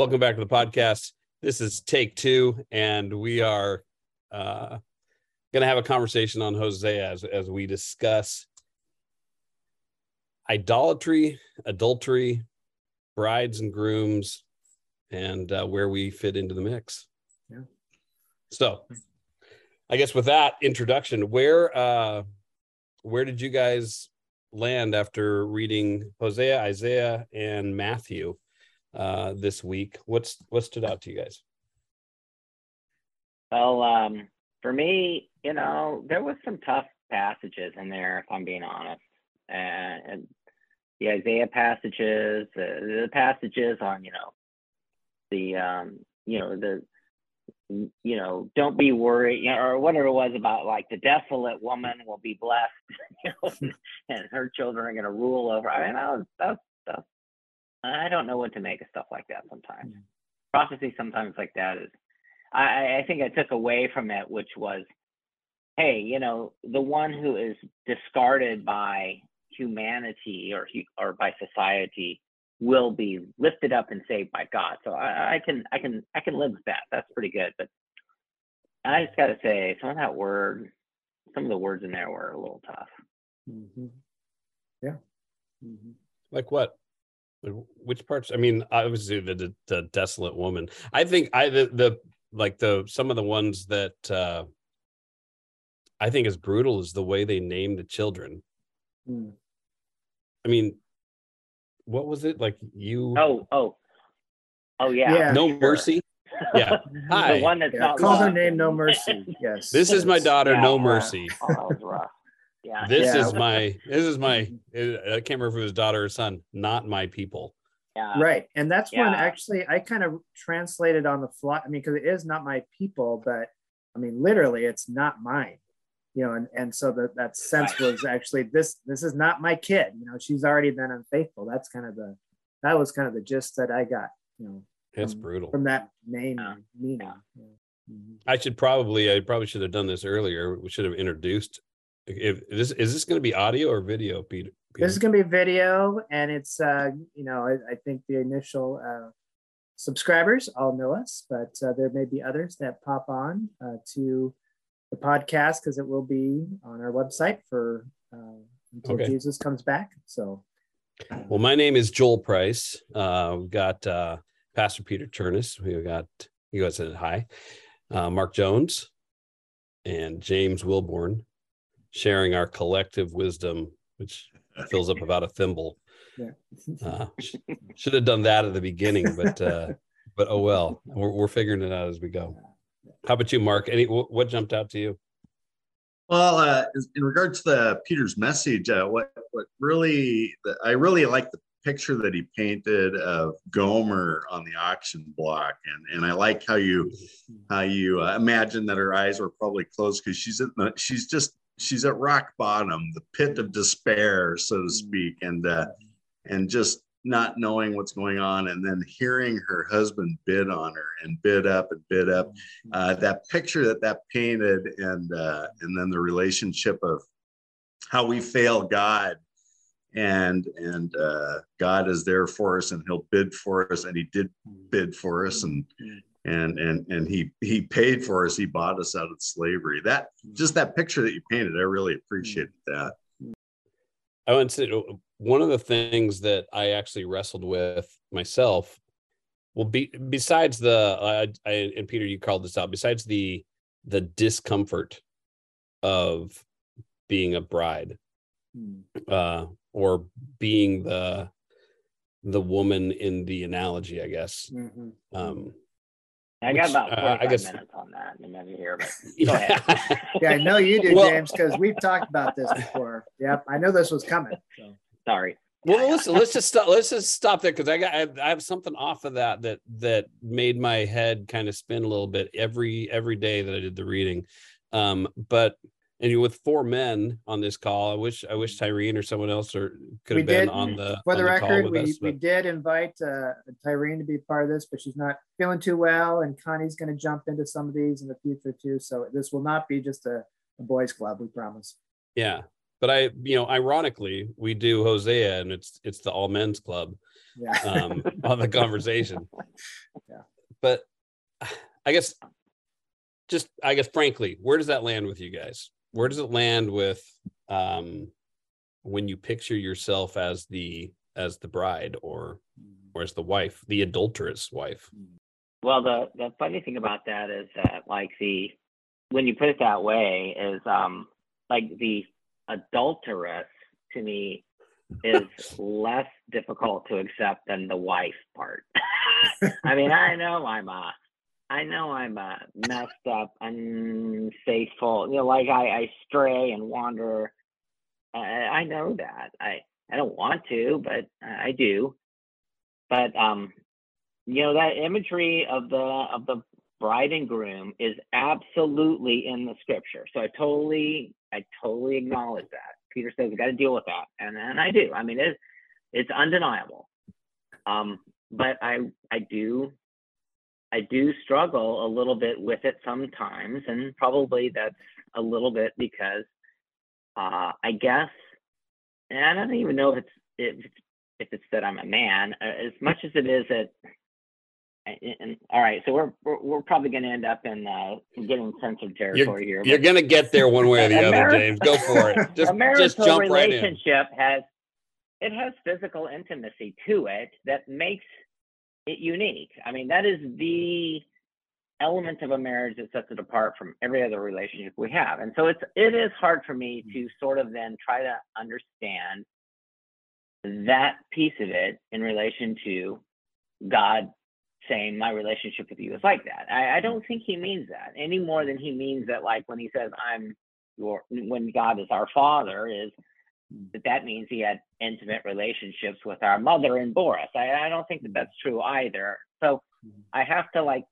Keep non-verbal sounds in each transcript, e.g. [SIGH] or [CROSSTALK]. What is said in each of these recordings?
Welcome back to the podcast. This is take two, and we are uh, going to have a conversation on Hosea as, as we discuss idolatry, adultery, brides and grooms, and uh, where we fit into the mix. Yeah. So, I guess with that introduction, where uh, where did you guys land after reading Hosea, Isaiah, and Matthew uh, this week? What's what stood out to you guys? Well, um, for me, you know, there was some tough passages in there, if I'm being honest, and, and the Isaiah passages, uh, the passages on, you know, the, um, you know, the, you know, don't be worried, you know, or whatever it was about like the desolate woman will be blessed, [LAUGHS] you know, and her children are going to rule over. I mean, that was, that was. I don't know what to make of stuff like that sometimes. Mm-hmm. Prophecy sometimes like that is, I, I think I took away from it, which was, hey, you know, the one who is discarded by humanity or or by society will be lifted up and saved by God. So I, I can I can I can live with that. That's pretty good. But I just got to say, some of that word, some of the words in there were a little tough. Mm-hmm. Yeah. Mm-hmm. Like what? Which parts? I mean, obviously the, the, the desolate woman. I think I the the like the some of the ones that uh I think is brutal is the way they name the children. Mm. I mean, what was it like? You oh oh oh yeah, yeah no mercy. Yeah, [LAUGHS] hi. the one that's yeah, not call her name No Mercy. Yes, this is my daughter, yeah, No Mercy. Oh, rough. Yeah, this is my this is my I can't remember if it was daughter or son. Not my people. Yeah. Right, and that's when actually I kind of translated on the fly. I mean, because it is not my people, but I mean, literally, it's not mine you know, and, and so that that sense was actually this this is not my kid. You know, she's already been unfaithful. That's kind of the that was kind of the gist that I got. You know, it's brutal from that name meaning. Yeah. Mm-hmm. I should probably I probably should have done this earlier. We should have introduced. If this is this going to be audio or video, Peter? Peter? This is going to be video, and it's uh, you know I, I think the initial uh, subscribers all know us, but uh, there may be others that pop on uh, to the podcast because it will be on our website for uh, until okay. Jesus comes back. So, well, my name is Joel Price. Uh, we've got uh, Pastor Peter Turnus. We've got you guys said hi, uh, Mark Jones, and James Wilborn, sharing our collective wisdom, which fills up about a thimble. Yeah. [LAUGHS] uh, should have done that at the beginning, but uh, but oh well, we're, we're figuring it out as we go. How about you, Mark? Any what jumped out to you? Well, uh, in regards to the Peter's message, uh, what what really I really like the picture that he painted of Gomer on the auction block, and and I like how you how you uh, imagine that her eyes were probably closed because she's at the, she's just she's at rock bottom, the pit of despair, so to speak, and uh, and just not knowing what's going on and then hearing her husband bid on her and bid up and bid up mm-hmm. uh, that picture that that painted and uh, and then the relationship of how we fail god and and uh, god is there for us and he'll bid for us and he did bid for us and and and and he he paid for us he bought us out of slavery that just that picture that you painted i really appreciated that i would say one of the things that I actually wrestled with myself, well, be, besides the, uh, I, and Peter, you called this out. Besides the the discomfort of being a bride, hmm. uh, or being the the woman in the analogy, I guess. Mm-hmm. Um, I got about 45 uh, I guess, minutes on that. And then here, but [LAUGHS] go ahead. [LAUGHS] yeah, I know you do, well, James, because we've talked about this before. Yep, I know this was coming. So. Sorry. Well, let's let's just stop. Let's just stop there because I got I have something off of that that that made my head kind of spin a little bit every every day that I did the reading. Um, but and you with four men on this call, I wish I wish Tyreen or someone else or could have we been did, on the for the, the record. We us, we did invite uh, Tyreen to be part of this, but she's not feeling too well, and Connie's going to jump into some of these in the future too. So this will not be just a, a boys' club. We promise. Yeah, but I, you know, ironically, we do Hosea, and it's it's the all men's club Yeah. um, on the conversation. [LAUGHS] Yeah. But I guess, just I guess, frankly, where does that land with you guys? Where does it land with um, when you picture yourself as the as the bride or or as the wife, the adulterous wife? Well, the the funny thing about that is that like the when you put it that way is um like the adulteress to me is [LAUGHS] less difficult to accept than the wife part. [LAUGHS] [LAUGHS] I mean, I know I'm a I know I'm a messed up, unfaithful, you know, like I, I stray and wander. I, I know that. I I don't want to, but I do. But um you know that imagery of the of the bride and groom is absolutely in the scripture so i totally i totally acknowledge that peter says we got to deal with that and and i do i mean it's it's undeniable um but i i do i do struggle a little bit with it sometimes and probably that's a little bit because uh i guess and i don't even know if it's if it's if it's that i'm a man uh, as much as it is that and, all right, so we're we're, we're probably going to end up in uh, getting censored territory here. You're gonna get there one way or the other, James. Go for it. [LAUGHS] Just a marital just jump right in. relationship has it has physical intimacy to it that makes it unique. I mean, that is the element of a marriage that sets it apart from every other relationship we have. And so it's it is hard for me mm. to sort of then try to understand that piece of it in relation to God saying my relationship with you is like that. I, I mm. don't think he means that any more than he means that like when he says I'm your when God is our father is that that means he had intimate relationships with our mother and Boris. I, I don't think that that's true either. So I have to like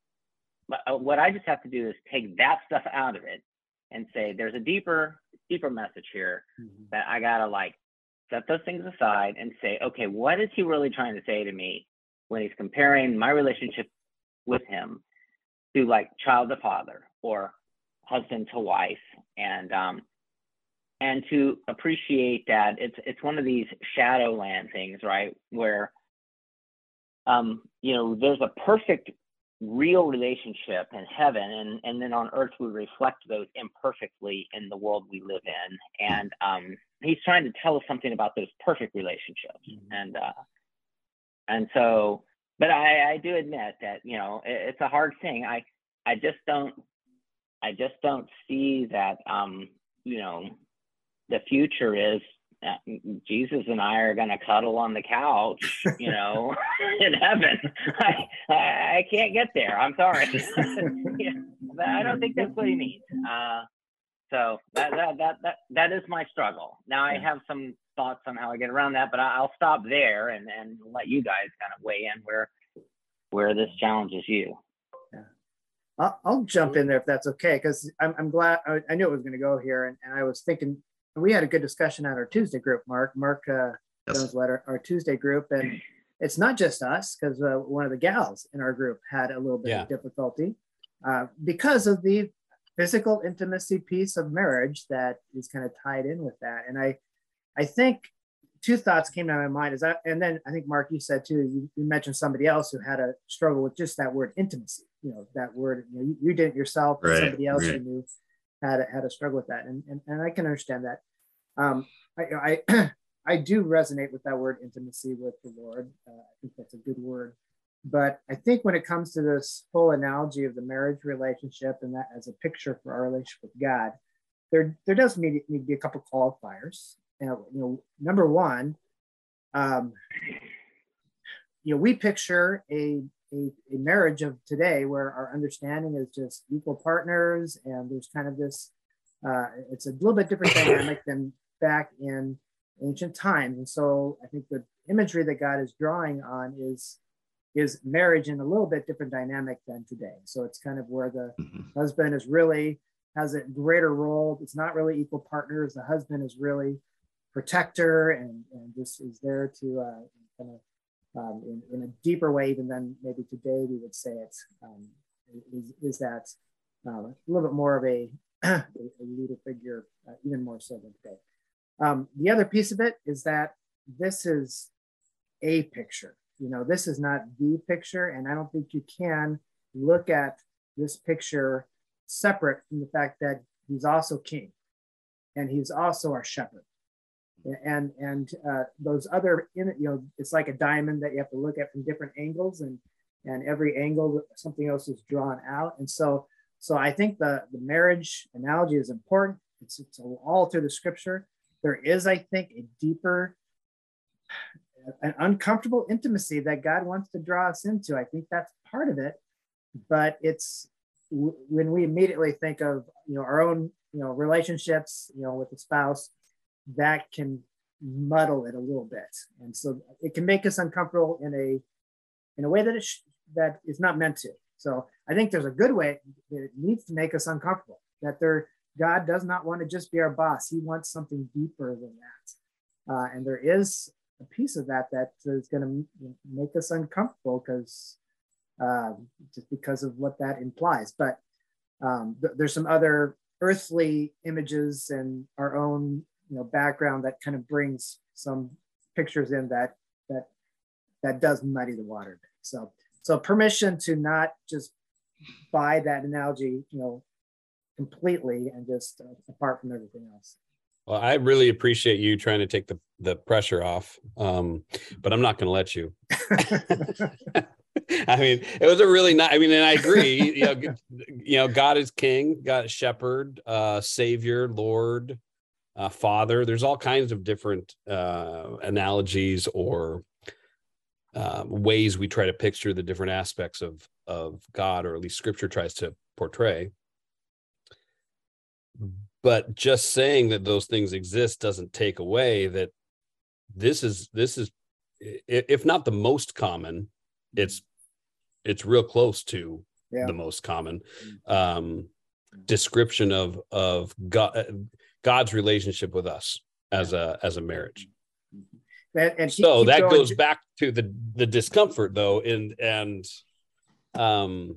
uh, what I just have to do is take that stuff out of it and say there's a deeper deeper message here that I gotta like set those things aside and say, okay, what is he really trying to say to me when he's comparing my relationship with him to like child to father or husband to wife and um and to appreciate that it's it's one of these shadowland things right where um you know there's a perfect real relationship in heaven and and then on earth we reflect those imperfectly in the world we live in. And um he's trying to tell us something about those perfect relationships. And uh and so but i i do admit that you know it, it's a hard thing. I i just don't i just don't see that um you know the future is Jesus and I are going to cuddle on the couch, [LAUGHS] you know, [LAUGHS] in heaven. I, I, can't get there. I'm sorry. [LAUGHS] Yeah, I don't think that's what he means. Uh, so that, that, that, that, that is my struggle. Now I have some thoughts on how I get around that, but I'll stop there and, and let you guys kind of weigh in where, where this challenges you. I'll, I'll jump in there if that's okay, because I'm, I'm glad, I, I knew it was going to go here. And, and I was thinking, we had a good discussion at our Tuesday group, Mark. Mark uh, Yes. Jones led our, our Tuesday group. And it's not just us, because uh, one of the gals in our group had a little bit Yeah. of difficulty uh, because of the physical intimacy piece of marriage that is kind of tied in with that. And I, I think two thoughts came to my mind is that, and then I think Mark, you said too, you, you mentioned somebody else who had a struggle with just that word intimacy. You know, that word, you know, you, you did it yourself, Right, somebody else you knew had a, had a struggle with that. And, and, and I can understand that. Um, I, I, [CLEARS THROAT] I do resonate with that word intimacy with the Lord. Uh, I think that's a good word. But I think when it comes to this whole analogy of the marriage relationship and that as a picture for our relationship with God, there, there does need, need to be a couple qualifiers. Know, you know number one, um, you know, we picture a, a, a marriage of today where our understanding is just equal partners and there's kind of this, uh, it's a little bit different dynamic than back in ancient times. And so I think the imagery that God is drawing on is is marriage in a little bit different dynamic than today. So it's kind of where the Mhm. husband is really has a greater role. It's not really equal partners. The husband is really protector and, and just is there to uh, kind of um, in, in a deeper way even than maybe today we would say it um, is, is that uh, a little bit more of [CLEARS THROAT] a, a leader figure, uh, even more so than today. Um, the other piece of it is that this is a picture. You know, this is not the picture, and I don't think you can look at this picture separate from the fact that he's also king, and he's also our shepherd. And and uh, those other, you know, it's like a diamond that you have to look at from different angles, and and every angle something else is drawn out. And so so I think the the marriage analogy is important. It's it's all through the scripture. There is, I think, a deeper an uncomfortable intimacy that God wants to draw us into. I think that's part of it, but it's when we immediately think of you know our own you know relationships you know with the spouse that can muddle it a little bit and so it can make us uncomfortable in a in a way that it sh- that is not meant to so i think there's a good way that it needs to make us uncomfortable that there god does not want to just be our boss he wants something deeper than that uh, and there is a piece of that that is going to make us uncomfortable because uh, just because of what that implies. But um, th- there's some other earthly images and our own you know background that kind of brings some pictures in that that that does muddy the water. So so permission to not just buy that analogy, you know, completely and just uh, apart from everything else. Well, I really appreciate you trying to take the, the pressure off, um, but I'm not going to let you. [LAUGHS] I mean, it was a really nice. I mean, and I agree. You know, you know, God is King, God is Shepherd, uh, Savior, Lord, uh, Father. There's all kinds of different uh, analogies or uh, ways we try to picture the different aspects of of God, or at least Scripture tries to portray but just saying that those things exist doesn't take away that this is this is if not the most common it's it's real close to yeah. the most common mm-hmm. um description of of god god's relationship with us as a as a marriage mm-hmm. and, and so that goes back to the the discomfort though and and um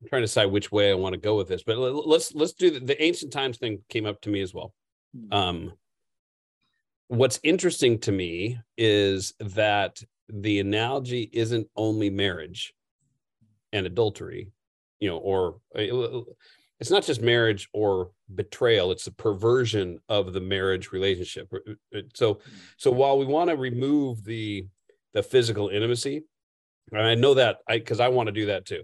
I'm trying to decide which way I want to go with this, but let's let's do the, the ancient times thing came up to me as well. Hmm. Um, what's interesting to me is that the analogy isn't only marriage and adultery, you know, or uh, it's not just marriage or betrayal; it's a perversion of the marriage relationship. Uh, uh, so, so while we want to remove the the physical intimacy, and I know that I because I want to do that too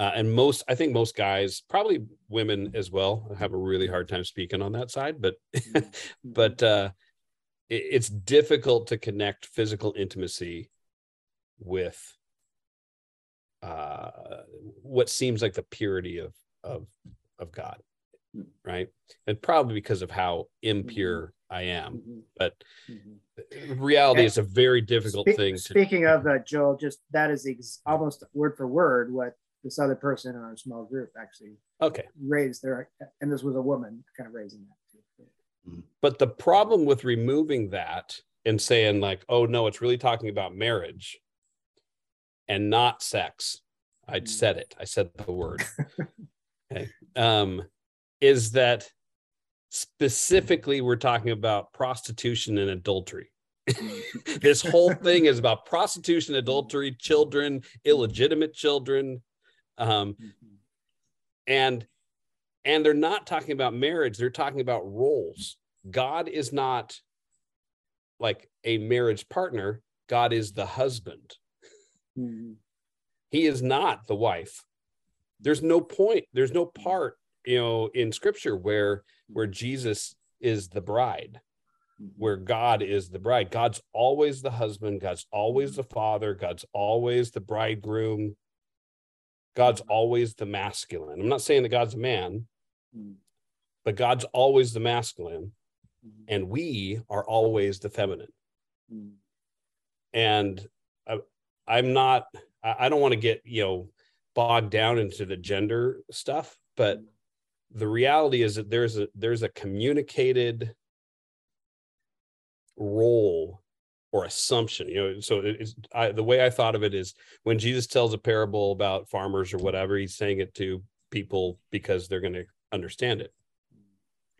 uh, and most, I think most guys, probably women as well, have a really hard time speaking on that side. But, [LAUGHS] but uh, it, it's difficult to connect physical intimacy with uh, what seems like the purity of of of God, right? And probably because of how impure I am. Mm-hmm. But mm-hmm. reality and is a very difficult spe- thing. To- speaking of uh, Joel, just that is ex- almost word for word what this other person in our small group actually okay raised their and this was a woman kind of raising that too. Mm-hmm. But the problem with removing that and saying like, oh no, it's really talking about marriage and not sex. I'd mm. said it. I said the word. [LAUGHS] okay. Um, is that specifically we're talking about prostitution and adultery. [LAUGHS] This whole thing is about prostitution, adultery, children, illegitimate children, um, and and they're not talking about marriage. They're talking about roles. God is not like a marriage partner. God is the husband. Mm-hmm. he is not the wife. There's no point there's no part you know in scripture where where jesus is the bride where god is the bride. God's always the husband. God's always the father. God's always the bridegroom God's always the masculine. I'm not saying that God's a man, mm. but God's always the masculine, mm. and we are always the feminine. Mm. And I, I'm not. I, I don't want to get you know bogged down into the gender stuff, but the reality is that there's a there's a communicated role or assumption you know so it's I, the way i thought of it is when jesus tells a parable about farmers or whatever he's saying it to people because they're going to understand it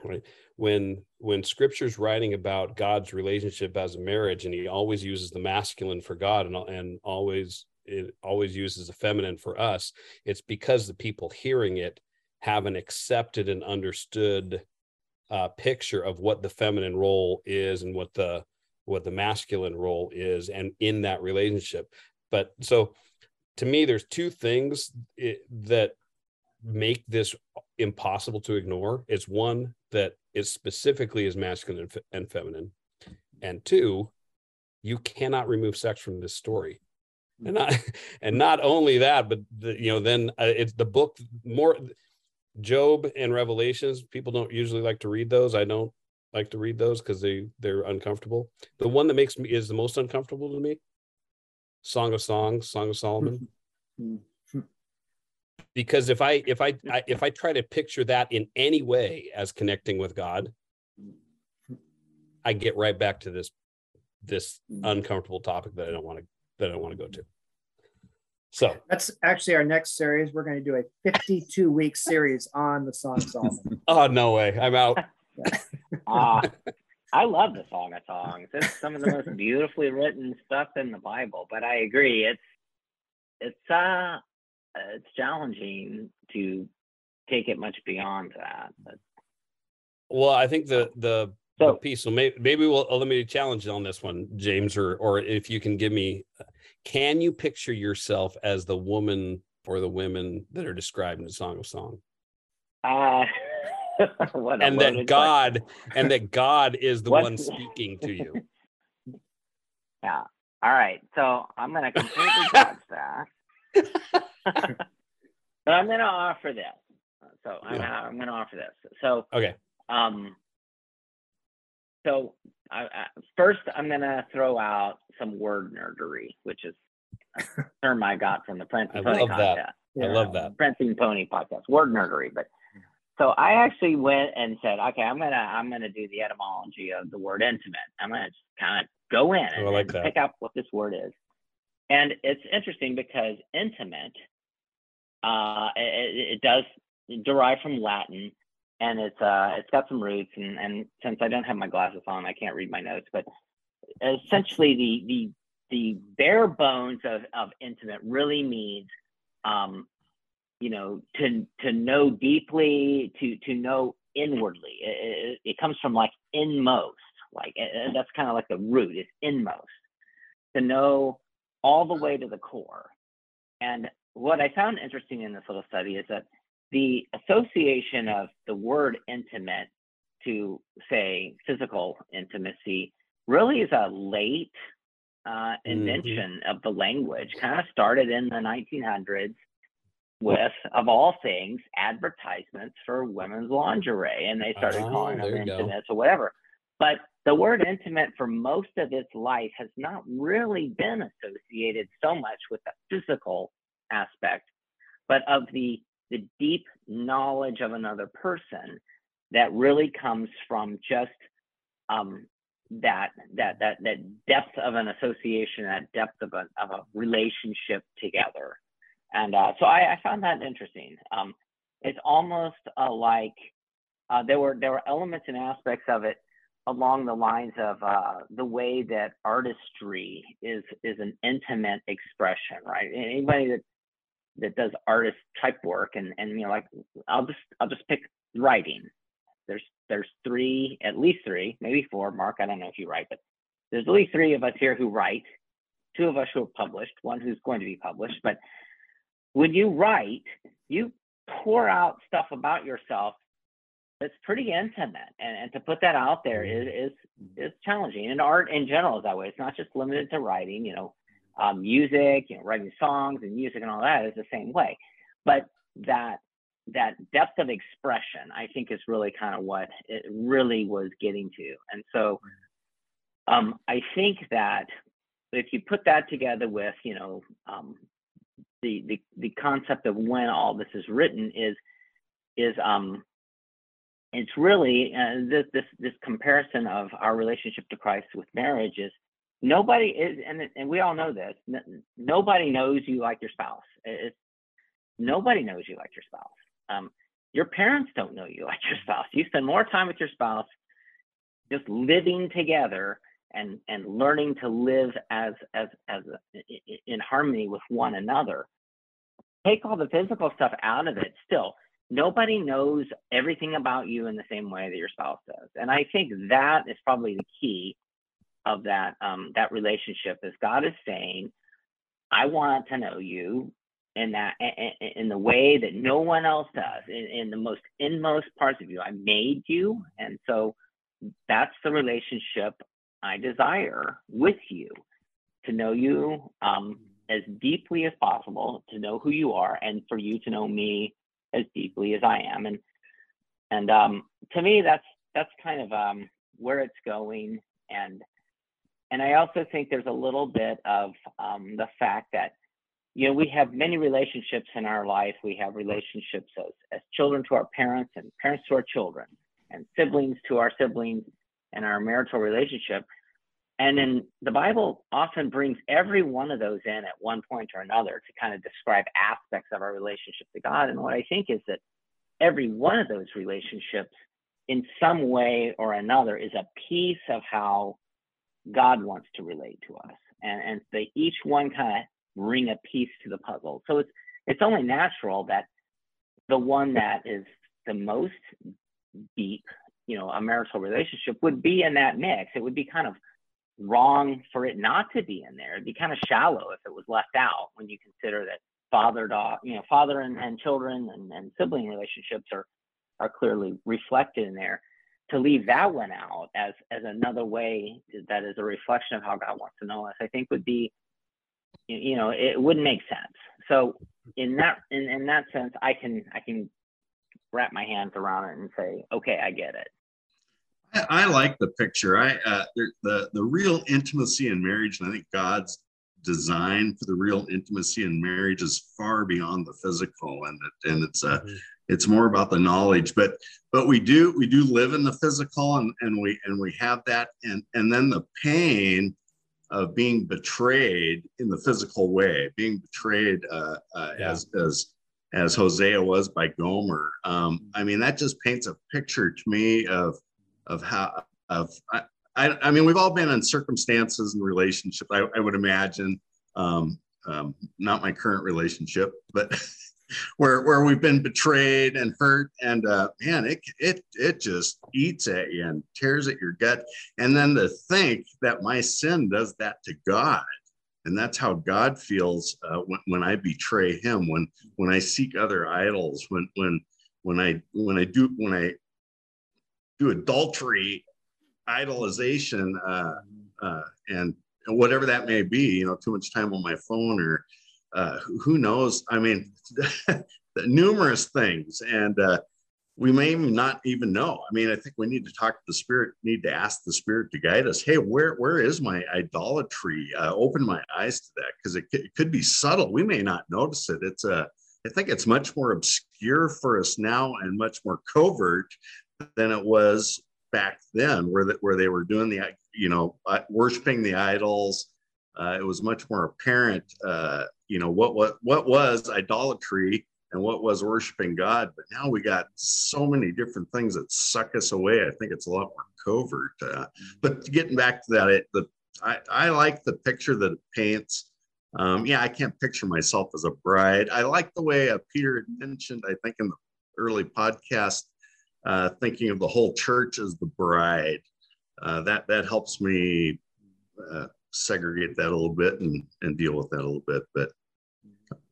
right? When when scripture's writing about god's relationship as a marriage and he always uses the masculine for god and, and always it always uses the feminine for us it's because the people hearing it have an accepted and understood uh, picture of what the feminine role is and what the what the masculine role is and in that relationship. But so to me there's two things it, that make this impossible to ignore. It's one that is specifically is masculine and, and feminine. And two you cannot remove sex from this story. And not [LAUGHS] and not only that but the, you know then uh, it's the book more job and revelations people don't usually like to read those. I don't like to read those because they they're uncomfortable the one that makes me is the most uncomfortable to me song of songs song of solomon because if I if I, I if I try to picture that in any way as connecting with God, I get right back to this this uncomfortable topic that I don't want to that I don't want to go to. So that's actually our next series. We're going to do a 52 week series on the Song of Solomon. [LAUGHS] oh no way! I'm out. [LAUGHS] uh, I love the Song of Songs. It's some of the most beautifully written stuff in the Bible. But I agree, it's it's uh it's challenging to take it much beyond that. But, well, I think the the, so, the piece. So maybe, maybe we'll let me challenge you on this one, James, or or if you can give me, can you picture yourself as the woman or the women that are described in the Song of Song? Uh, [LAUGHS] and that God and that God is the one speaking to you. [LAUGHS] Yeah. All right. So I'm going to completely [LAUGHS] dodge that. but I'm going to offer this. So I'm, yeah. I'm going to offer this. So okay. Um. So I, I, first, I'm going to throw out some word nerdery, which is a term I got from the Prancing Pony podcast. I love that. Prancing Pony podcast, word nerdery. But so I actually went and said, okay, I'm gonna I'm gonna do the etymology of the word intimate. I'm gonna just kind of go in and, like and pick up what this word is. And it's interesting because intimate, uh, it, it does derive from Latin, and it's uh, it's got some roots. And, and since I don't have my glasses on, I can't read my notes. But essentially, the the the bare bones of of intimate really means, um, you know, to to know deeply, to to know inwardly. It, it, it comes from like inmost, like that's kind of like the root. It's inmost to know all the way to the core. And what I found interesting in this little study is that the association of the word intimate to, say, physical intimacy really is a late uh, mm-hmm. invention mm-hmm. of the language, kind of started in the 1900s with, of all things, advertisements for women's lingerie. And they started oh, calling them intimates or whatever. But the word intimate for most of its life has not really been associated so much with the physical aspect, but of the, the deep knowledge of another person that really comes from just um, that, that, that, that depth of an association, that depth of a, of a relationship together. And uh, so I, I, found that interesting. Um, it's almost uh, like uh, there were there were elements and aspects of it along the lines of uh, the way that artistry is is an intimate expression, right? Anybody that that does artist type work and and you know like I'll just I'll just pick writing. There's there's three at least three maybe four. Mark, I don't know if you write, but there's at least three of us here who write. Two of us who are published. One who's going to be published. But when you write, you pour out stuff about yourself it's pretty intimate and, and to put that out there is, is is challenging and art in general is that way. It's not just limited to writing you know um, music you know writing songs and music and all that is the same way. But that that depth of expression i think is really kind of what it really was getting to. And so um, i think that if you put that together with you know um, the, the the concept of when all this is written is is um it's really uh, this this this comparison of our relationship to Christ with marriage is nobody is and and we all know this n- nobody knows you like your spouse it's nobody knows you like your spouse um, your parents don't know you like your spouse. You spend more time with your spouse just living together and and learning to live as as as in harmony with one another take all the physical stuff out of it still. Nobody knows everything about you in the same way that your spouse does and i think that is probably the key of that um, that relationship is god is saying i want to know you in that in the way that no one else does in, in the most inmost parts of you. I made you and so that's the relationship I desire with you to know you um, as deeply as possible, to know who you are, and for you to know me as deeply as I am. And and um, to me, that's that's kind of um, where it's going. And and I also think there's a little bit of um, the fact that you know we have many relationships in our life. We have relationships as, as children to our parents, and parents to our children, and siblings to our siblings and our marital relationship. And then the Bible often brings every one of those in at one point or another to kind of describe aspects of our relationship to God. And what I think is that every one of those relationships, in some way or another, is a piece of how God wants to relate to us. And, and they each one kind of bring a piece to the puzzle. So it's it's only natural that the one that is the most deep you know a marital relationship would be in that mix. It would be kind of wrong for it not to be in there. It'd be kind of shallow if it was left out when you consider that father dog you know father and, and children and, and sibling relationships are are clearly reflected in there. To leave that one out as as another way that is a reflection of how god wants to know us i think would be you know it wouldn't make sense. So in that in, in that sense i can i can wrap my hands around it and say okay i get it I, I like the picture. I uh, the the real intimacy in marriage, and I think God's design for the real intimacy in marriage is far beyond the physical, and it, and it's uh, mm-hmm. it's more about the knowledge. But but we do we do live in the physical, and and we and we have that, and and then the pain of being betrayed in the physical way, being betrayed uh, uh, yeah. as as as Hosea was by Gomer. Um, I mean, that just paints a picture to me of of how of I, I, I mean we've all been in circumstances and relationships I, I would imagine um, um, not my current relationship but [LAUGHS] where where we've been betrayed and hurt and uh, man it it it just eats at you and tears at your gut. And then to think that my sin does that to God and that's how God feels uh, when, when I betray Him when when I seek other idols when when when I when I do when I do adultery, idolization, uh, uh, and whatever that may be. You know, too much time on my phone, or uh, who knows? I mean, [LAUGHS] numerous things, and uh, we may not even know. I mean, I think we need to talk to the spirit. Need to ask the spirit to guide us. Hey, where where is my idolatry? Uh, open my eyes to that because it, it could be subtle. We may not notice it. It's a I think it's much more obscure for us now and much more covert than it was back then, where that where they were doing the you know uh, worshiping the idols. Uh, it was much more apparent, uh, you know, what what what was idolatry and what was worshiping God. But now we got so many different things that suck us away. I think it's a lot more covert. Uh, but getting back to that, it, the I, I like the picture that it paints. Um, yeah, I can't picture myself as a bride. I like the way uh, Peter had mentioned, I think in the early podcast, uh, thinking of the whole church as the bride. Uh, that that helps me uh, segregate that a little bit and and deal with that a little bit. But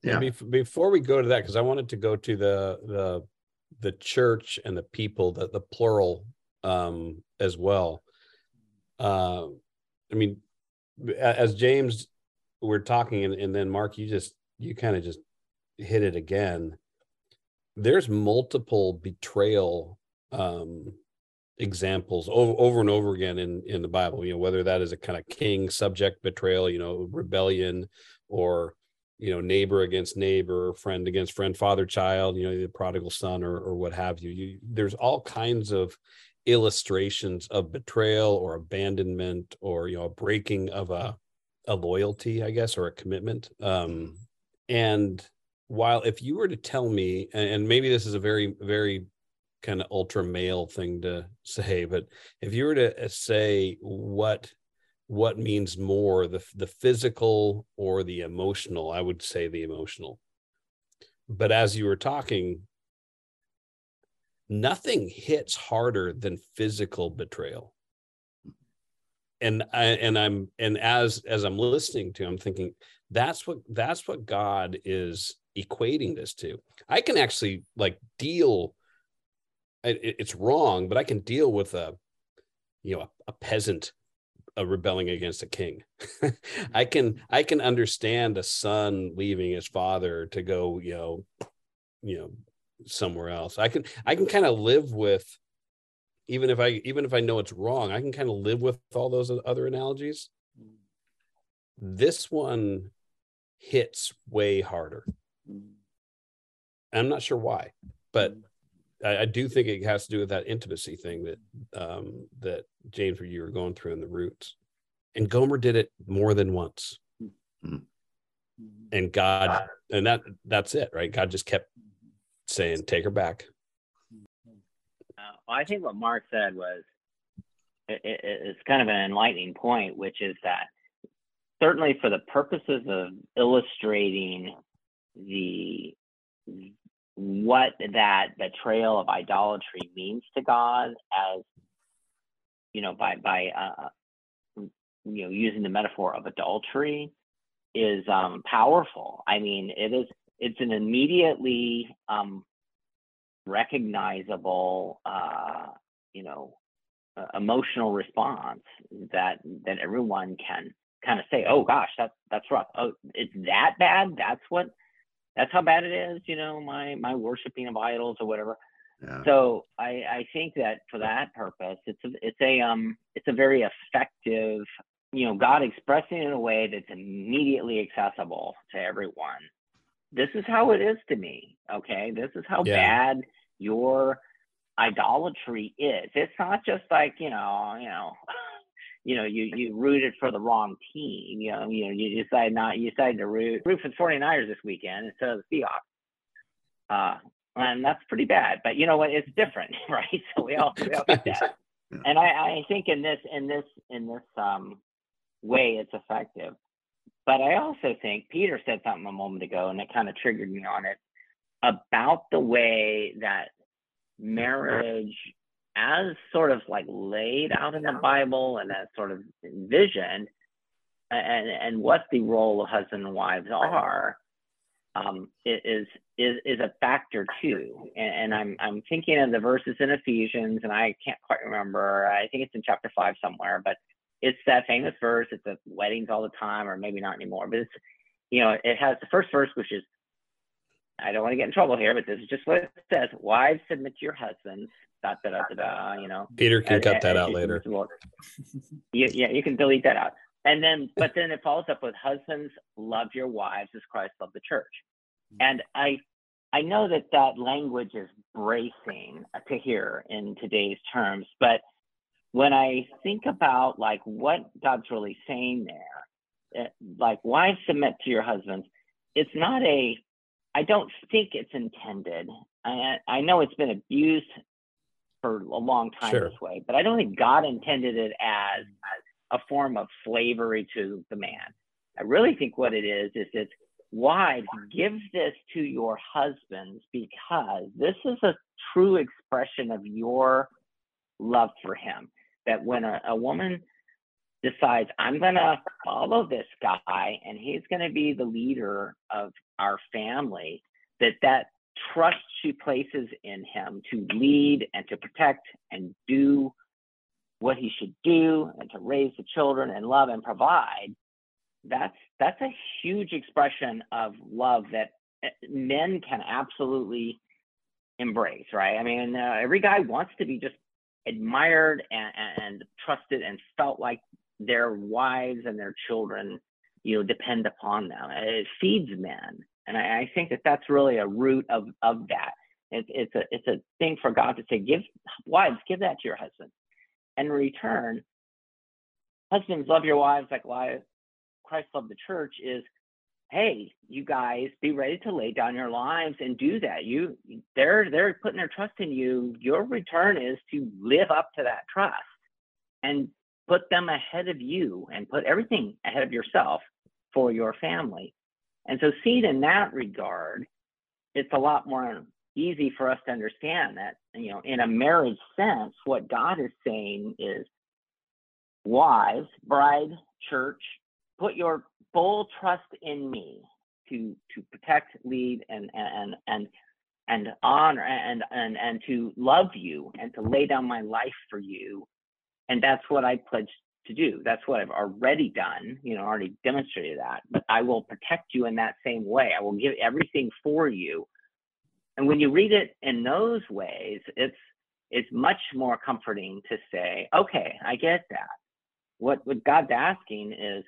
yeah, yeah before we go to that, because I wanted to go to the the the church and the people, the the plural um, as well. Uh, I mean, as James we're talking, and, and then Mark, you just you kind of just hit it again there's multiple betrayal um, examples over, over and over again in in the Bible. You know, whether that is a kind of king subject betrayal, you know, rebellion, or you know, neighbor against neighbor, friend against friend, father child, you know, the prodigal son, or or what have you. You there's all kinds of illustrations of betrayal or abandonment or you know a breaking of a a loyalty, I guess, or a commitment. Um, and while if you were to tell me, and maybe this is a very, very kind of ultra male thing to say, but if you were to uh, say what what means more, the the physical or the emotional, I would say the emotional. But as you were talking, nothing hits harder than physical betrayal and I, and I'm and as as I'm listening to, I'm thinking that's what that's what God is equating this to. I can actually like deal. It, it's wrong, but I can deal with a, you know, a, a peasant, a rebelling against a king. [LAUGHS] I can I can understand a son leaving his father to go, you know, you know, somewhere else. I can I can kind of live with even if I even if I know it's wrong, I can kind of live with all those other analogies. Mm. This one hits way harder. I'm not sure why, but mm-hmm. I, I, do think it has to do with that intimacy thing that um, that James, where you were going through in the roots, and Gomer did it more than once, mm-hmm. mm-hmm. and God, and that that's it, right? God just kept mm-hmm. saying, "Take her back, uh, well, I think what Mark said was it, it, it's kind of an enlightening point, which is that certainly for the purposes of illustrating the what that betrayal of idolatry means to God as you know by by uh, you know using the metaphor of adultery is um, powerful. I mean, it is it's an immediately um, recognizable, uh, you know, uh, emotional response that that everyone can kind of say, "Oh gosh, that's that's rough. Oh, it's that bad. That's what. That's how bad it is. You know, my my worshiping of idols or whatever." Yeah. So I, I think that for that purpose, it's a it's a um it's a very effective you know God expressing in a way that's immediately accessible to everyone. This is how it is to me. Okay, this is how yeah. bad your idolatry is. It's not just like, you know, you know, you know, you, you rooted for the wrong team. You know, you know, you decide not you decided to root root for the 49ers this weekend instead of the Seahawks. Uh, and that's pretty bad. But you know what? It's different, [LAUGHS] right? So we all we all get that. [LAUGHS] And I, I think in this in this in this um, way, it's effective. But I also think Peter said something a moment ago, and it kind of triggered me on it about the way that marriage as sort of like laid out in the Bible and as sort of envisioned and, and what the role of husband and wives are um, is, is, is a factor too. And, and, I'm, I'm thinking of the verses in Ephesians and I can't quite remember, I think it's in chapter five somewhere, but it's that famous verse. It's at weddings all the time, or maybe not anymore, but it's, you know, it has the first verse, which is I don't want to get in trouble here, but this is just what it says. Wives submit to your husbands. Da, da, da, da, da, you know. Peter can cut that out later. You, yeah, you can delete that out. And then, but then it follows up with husbands love your wives as Christ loved the church. Mm-hmm. And I, I know that that language is bracing to hear in today's terms, but when I think about like what God's really saying there, it, like wives submit to your husbands, it's not a I don't think it's intended. I, I know it's been abused for a long time sure. this way, but I don't think God intended it as, a form of slavery to the man. I really think what it is is it's wives give this to your husbands because this is a true expression of your love for him. That when a, a woman decides I'm going to follow this guy and he's going to be the leader of our family, that that trust she places in him to lead and to protect and do what he should do and to raise the children and love and provide that's that's a huge expression of love that eh, men can absolutely embrace right i mean uh, every guy wants to be just admired and, and trusted and felt like their wives and their children, you know, depend upon them. It feeds men, and I, I think that that's really a root of of that. It, it's a it's a thing for God to say, give wives, give that to your husband, and in return, husbands love your wives like Christ loved the church. Is hey, you guys be ready to lay down your lives and do that. You they're they're putting their trust in you. Your return is to live up to that trust and put them ahead of you and put everything ahead of yourself for your family. And so seen in that regard, it's a lot more easy for us to understand that, you know, in a marriage sense, what God is saying is wives, bride, church, put your full trust in me to to protect, lead, and and and and honor and and and to love you and to lay down my life for you, and that's what I pledge to do. That's what I've already done. You know, already demonstrated that. But I will protect you in that same way. I will give everything for you. And when you read it in those ways, it's it's much more comforting to say, okay, I get that. What what God's asking is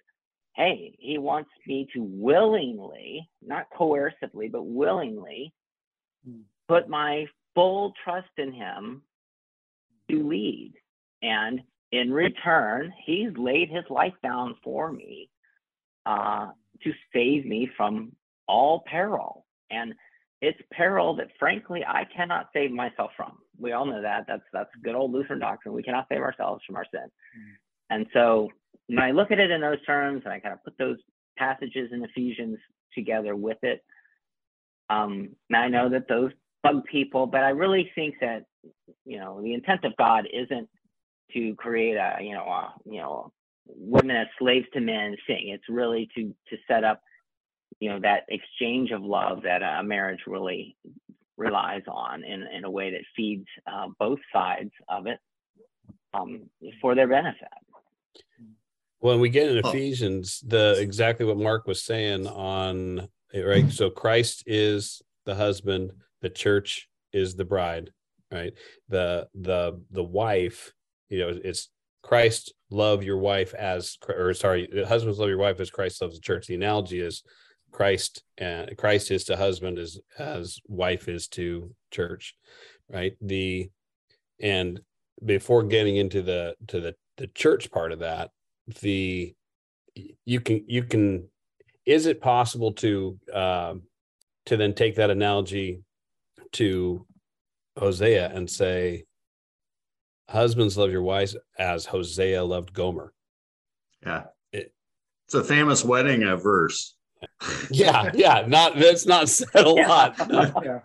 hey, he wants me to willingly, not coercively, but willingly mm. put my full trust in him to lead. And in return, he's laid his life down for me uh, to save me from all peril. And it's peril that frankly I cannot save myself from. We all know that. That's that's good old Lutheran doctrine. We cannot save ourselves from our sin. Mm. And so when I look at it in those terms and I kind of put those passages in Ephesians together with it, um, I know that those bug people, but I really think that you know the intent of God isn't to create a you know a, you know women as slaves to men thing. It's really to to set up you know that exchange of love that a marriage really relies on in, in a way that feeds uh, both sides of it um, for their benefit. When we get in Ephesians, the exactly what Mark was saying on right. So Christ is the husband, the church is the bride, right? The the the wife, you know, it's Christ love your wife as or sorry, husbands love your wife as Christ loves the church. The analogy is Christ and Christ is to husband as as wife is to church, right? The and before getting into the to the the church part of that, the you can you can is it possible to uh, to then take that analogy to Hosea and say husbands love your wives as Hosea loved Gomer. Yeah. It, it's a famous wedding uh, verse. yeah, yeah. Not that's not said a yeah. lot. [LAUGHS] yeah.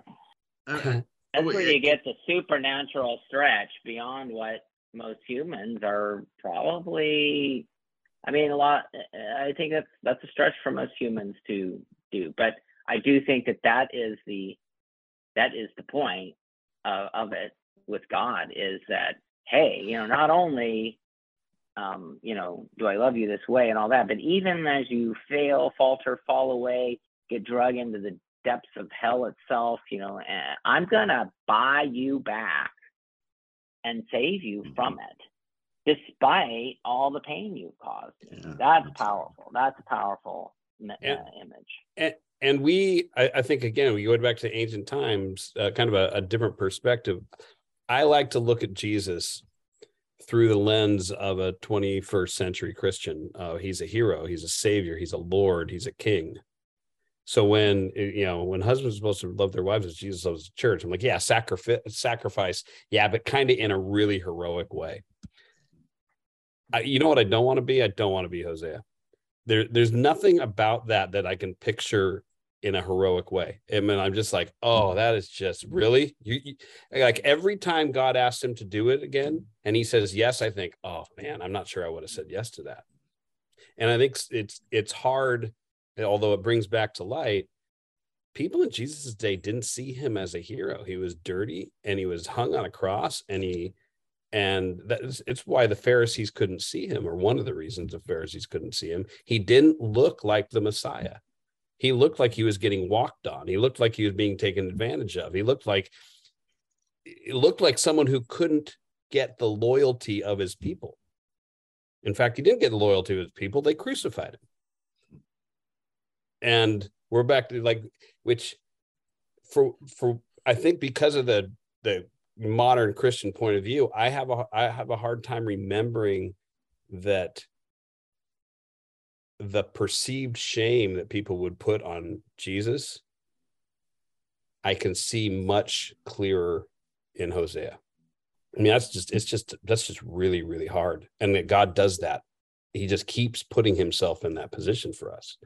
[LAUGHS] That's where you get the supernatural stretch beyond what most humans are probably I mean, a lot. I think that's that's a stretch for most humans to do, but I do think that that is the that is the point of, of it with God is that hey, you know, not only um, you know, do I love you this way and all that, but even as you fail, falter, fall away, get drug into the depths of hell itself, you know, eh, I'm gonna buy you back and save you mm-hmm. from it despite all the pain you've caused. Yeah, that's, that's powerful. That's a powerful uh, image. And, and we, I, I, think, again, we go back to ancient times, uh, kind of a, a different perspective. I like to look at Jesus through the lens of a 21st century Christian. Uh, he's a hero, he's a savior, he's a lord, he's a king. So when you know when husbands are supposed to love their wives as Jesus loves the church, I'm like, yeah, sacrifice, sacrifice, yeah, but kind of in a really heroic way. I, you know what I don't want to be? I don't want to be Hosea. There, there's nothing about that that I can picture in a heroic way. I mean, I'm just like, hmm. oh, that is just really you, you, like every time God asks him to do it again, and he says yes, I think, oh man, I'm not sure I would have said yes to that. And I think it's it's hard, although it brings back to light. People in Jesus' day didn't see him as a hero. He was dirty and he was hung on a cross and he and that's it's why the pharisees couldn't see him or one of the reasons the pharisees couldn't see him he didn't look like the messiah he looked like he was getting walked on. He looked like he was being taken advantage of. He looked like it looked like someone who couldn't get the loyalty of his people. In fact he didn't get the loyalty of his people. They crucified him. And we're back to like which for for i think because of the the modern Christian point of view, I have a I have a hard time remembering that the perceived shame that people would put on Jesus, I can see much clearer in Hosea. I mean, that's just it's just that's just really really hard, and that God does that. He just keeps putting himself in that position for us.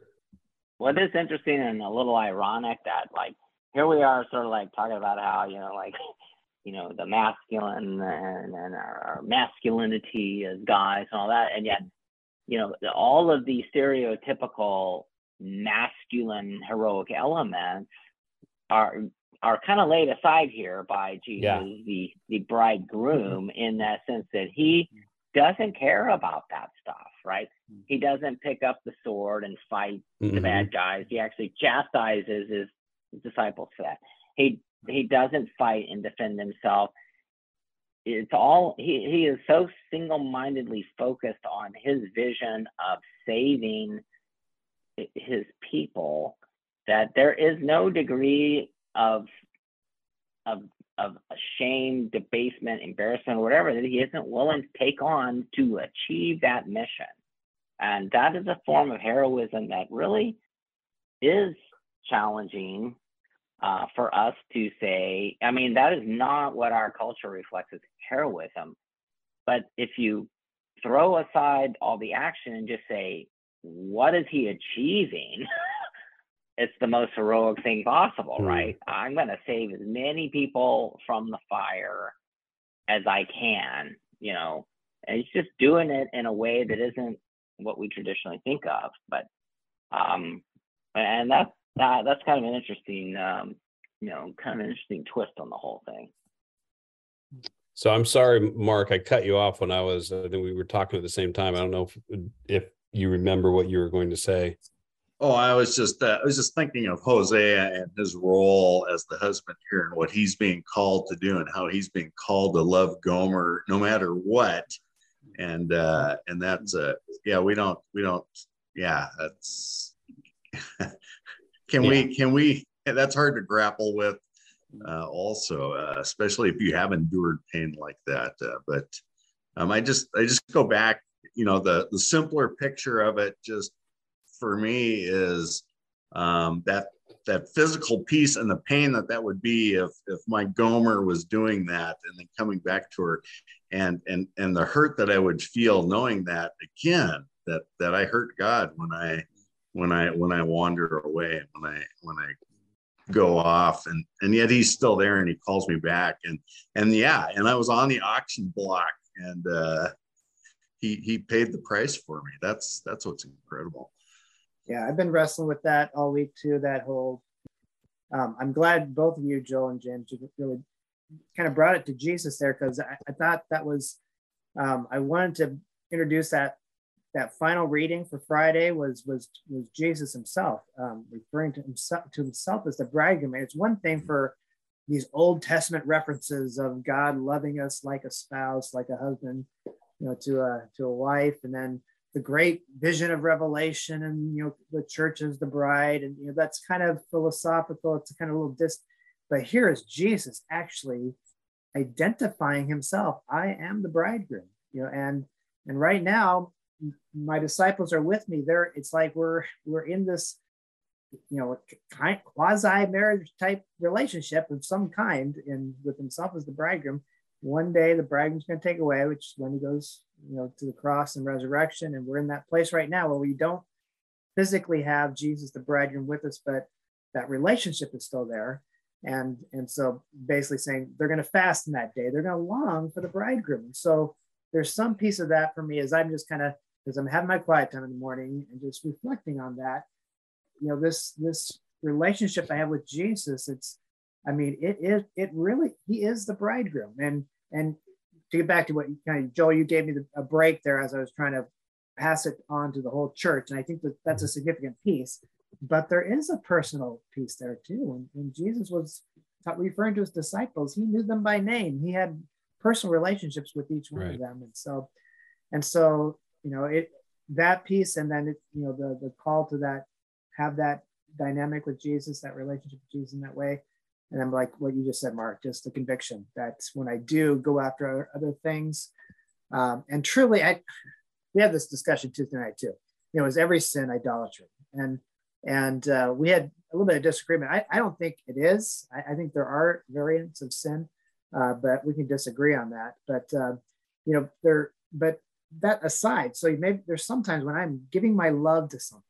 Well, it is interesting and a little ironic that like here we are, sort of like talking about how you know like [LAUGHS] you know the masculine and, and our, masculinity as guys and all that, and yet you know all of the stereotypical masculine heroic elements are are kind of laid aside here by Jesus, yeah. the the bridegroom, in that sense that he doesn't care about that stuff, right? He doesn't pick up the sword and fight mm-hmm. the bad guys. He actually chastises his disciples for that. He he doesn't fight and defend himself. It's all he he is so single-mindedly focused on his vision of saving his people that there is no degree of of of shame, debasement, embarrassment, or whatever that he isn't willing to take on to achieve that mission. And that is a form of heroism that really is challenging uh, for us to say. I mean, that is not what our culture reflects as heroism. But if you throw aside all the action and just say, what is he achieving? [LAUGHS] it's the most heroic thing possible, mm. right? I'm going to save as many people from the fire as I can, you know, and he's just doing it in a way that isn't what we traditionally think of. But, um, and that's, that, that's kind of an interesting, um, you know, kind of an interesting twist on the whole thing. So I'm sorry, Mark, I cut you off when I was, I think we were talking at the same time. I don't know if, if you remember what you were going to say. Oh, I was just uh, I was just thinking of Hosea and his role as the husband here and what he's being called to do and how he's being called to love Gomer no matter what. And uh and that's uh yeah, we don't we don't yeah, that's [LAUGHS] can yeah. we can we [LAUGHS] that's hard to grapple with uh also uh, especially if you have endured pain like that uh, but um I just I just go back you know the the simpler picture of it just for me is um, that that physical piece and the pain that that would be if if my Gomer was doing that and then coming back to her, and and and the hurt that I would feel knowing that again that that I hurt God when I when I when I wander away when I when I go off and and yet he's still there and he calls me back and and yeah and I was on the auction block and uh he he paid the price for me that's that's what's incredible yeah, I've been wrestling with that all week too. That whole, um, I'm glad both of you, Joel and James, really kind of brought it to Jesus there because I, I, thought that was, um, I wanted to introduce that that final reading for Friday was was was Jesus himself, um, referring to himself to himself as the bridegroom. And it's one thing for these Old Testament references of God loving us like a spouse, like a husband, you know, to a to a wife, and then the great vision of revelation and you know the church is the bride and you know that's kind of philosophical it's kind of a little dis but here is jesus actually identifying himself i am the bridegroom you know and and right now my disciples are with me there it's like we're we're in this you know quasi marriage type relationship of some kind and with himself as the bridegroom one day the bridegroom's going to take away which is when he goes you know, to the cross and resurrection. And we're in that place right now where we don't physically have Jesus, the bridegroom, with us, but that relationship is still there. And and so basically saying they're going to fast in that day. They're going to long for the bridegroom. So there's some piece of that for me as I'm just kind of because I'm having my quiet time in the morning and just reflecting on that. You know, this this relationship I have with Jesus, it's I mean, it is it really he is the bridegroom. And and to get back to what you kind of Joel, you gave me the, a break there as I was trying to pass it on to the whole church, and I think that that's a mm-hmm. significant piece. But there is a personal piece there too. And, when Jesus was referring to his disciples, he knew them by name. He had personal relationships with each one right. of them, and so, and so you know it that piece, and then it, you know the the call to that have that dynamic with Jesus, that relationship with Jesus in that way and I'm like what you just said, Mark, just the conviction that when I do go after other things, um, and truly, I we had this discussion Tuesday night too. you know, is every sin idolatry? And and uh, we had a little bit of disagreement. I, I don't think it is. I, I think there are variants of sin, uh, but we can disagree on that. But uh, you know, there. But that aside, so maybe there's sometimes when I'm giving my love to something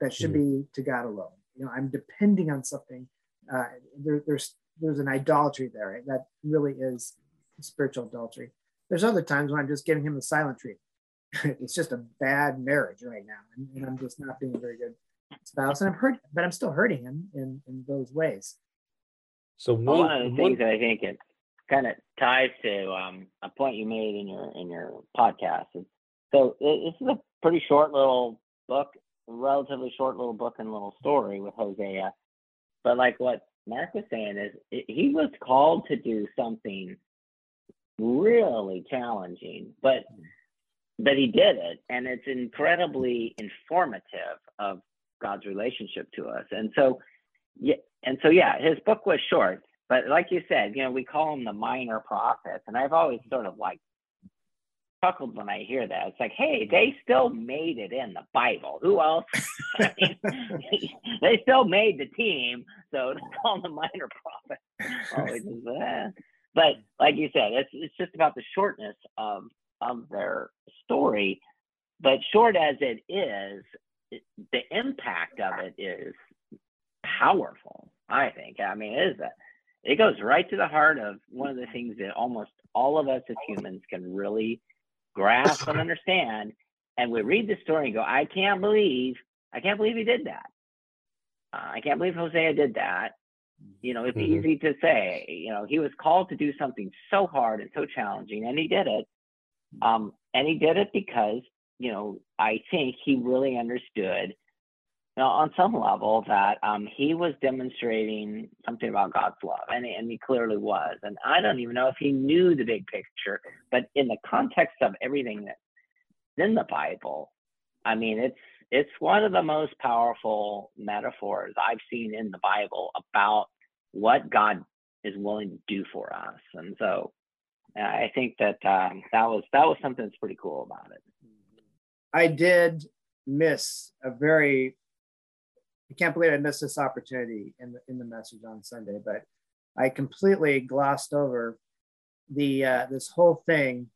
that should mm-hmm. be to God alone. You know, I'm depending on something. Uh, there, there's there's an idolatry there right? that really is spiritual adultery. There's other times when I'm just giving him the silent treatment. [LAUGHS] it's just a bad marriage right now, and, and, I'm just not being a very good spouse, and I'm hurt, but I'm still hurting him in in those ways. So one, one of the things that I think it kind of ties to um, a point you made in your in your podcast. So this is a pretty short little book, relatively short little book and little story with Hosea. But like what Mark was saying is, it, he was called to do something really challenging, but but he did it, and it's incredibly informative of God's relationship to us. And so, yeah, and so yeah, his book was short, but like you said, you know, we call them the minor prophets, and I've always sort of like chuckled when I hear that. It's like, hey, they still made it in the Bible. Who else? [LAUGHS] I mean, [LAUGHS] they still made the team, so to call them the minor prophets [LAUGHS] always that. Eh. But like you said, it's it's just about the shortness of of their story. But short as it is, it, the impact of it is powerful. I think. I mean, it is a it goes right to the heart of one of the things that almost all of us as humans can really grasp and [LAUGHS] understand. And we read the story and go, I can't believe, I can't believe he did that. Uh, I can't believe Hosea did that. You know, it's mm-hmm. easy to say, you know, he was called to do something so hard and so challenging, and he did it. Um, and he did it because, you know, I think he really understood know, on some level that um, he was demonstrating something about God's love, and, and he clearly was. And I don't even know if he knew the big picture, but in the context of everything that's in the Bible, I mean, it's it's one of the most powerful metaphors I've seen in the Bible about what God is willing to do for us. And so, I think that um, that was that was something that's pretty cool about it. I did miss a very I can't believe I missed this opportunity in the in the message on Sunday, but I completely glossed over the uh, this whole thing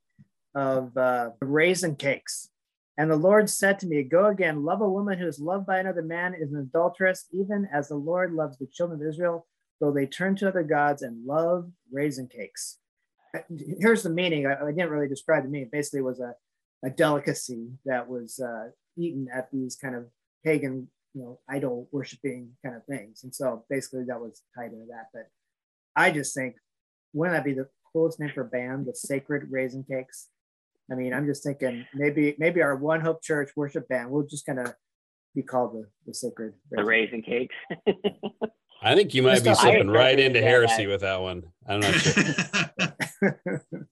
of uh, raisin cakes. And the Lord said to me, Go again, love a woman who is loved by another man is an adulteress, even as the Lord loves the children of Israel, though they turn to other gods and love raisin cakes. Here's the meaning. I, I didn't really describe the meaning. Basically, was a, a delicacy that was uh, eaten at these kind of pagan you know idol worshiping kind of things and so basically that was tied into that but i just think wouldn't that be the coolest name for a band the sacred raisin cakes i mean i'm just thinking maybe maybe our one hope church worship band we'll just kind of be called the, the sacred raisin the raisin cakes [LAUGHS] i think you might be slipping right into heresy that. with that one i'm not sure [LAUGHS]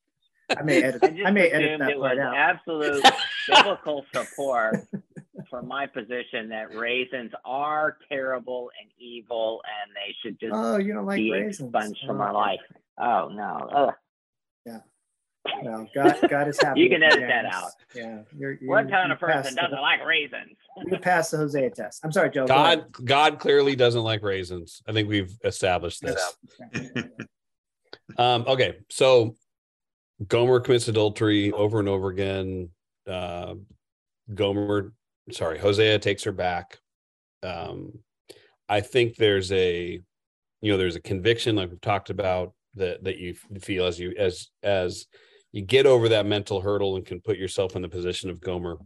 [LAUGHS] I may edit. I, I may edit that part out. Absolute biblical support for my position that raisins are terrible and evil, and they should just oh, you don't like be raisins. expunged from oh, our life. Oh no. Ugh. Yeah. Well, God, God is happy. [LAUGHS] you can edit that out. Yeah. You're, you're, what kind of person doesn't the, like raisins? [LAUGHS] you passed the Hosea test. I'm sorry, Joe. God, God clearly doesn't like raisins. I think we've established this. [LAUGHS] um, okay, so Gomer commits adultery over and over again. Uh, Gomer sorry, Hosea takes her back. Um, I think there's a, you know, there's a conviction like we've talked about that that you feel as you as as you get over that mental hurdle and can put yourself in the position of Gomer,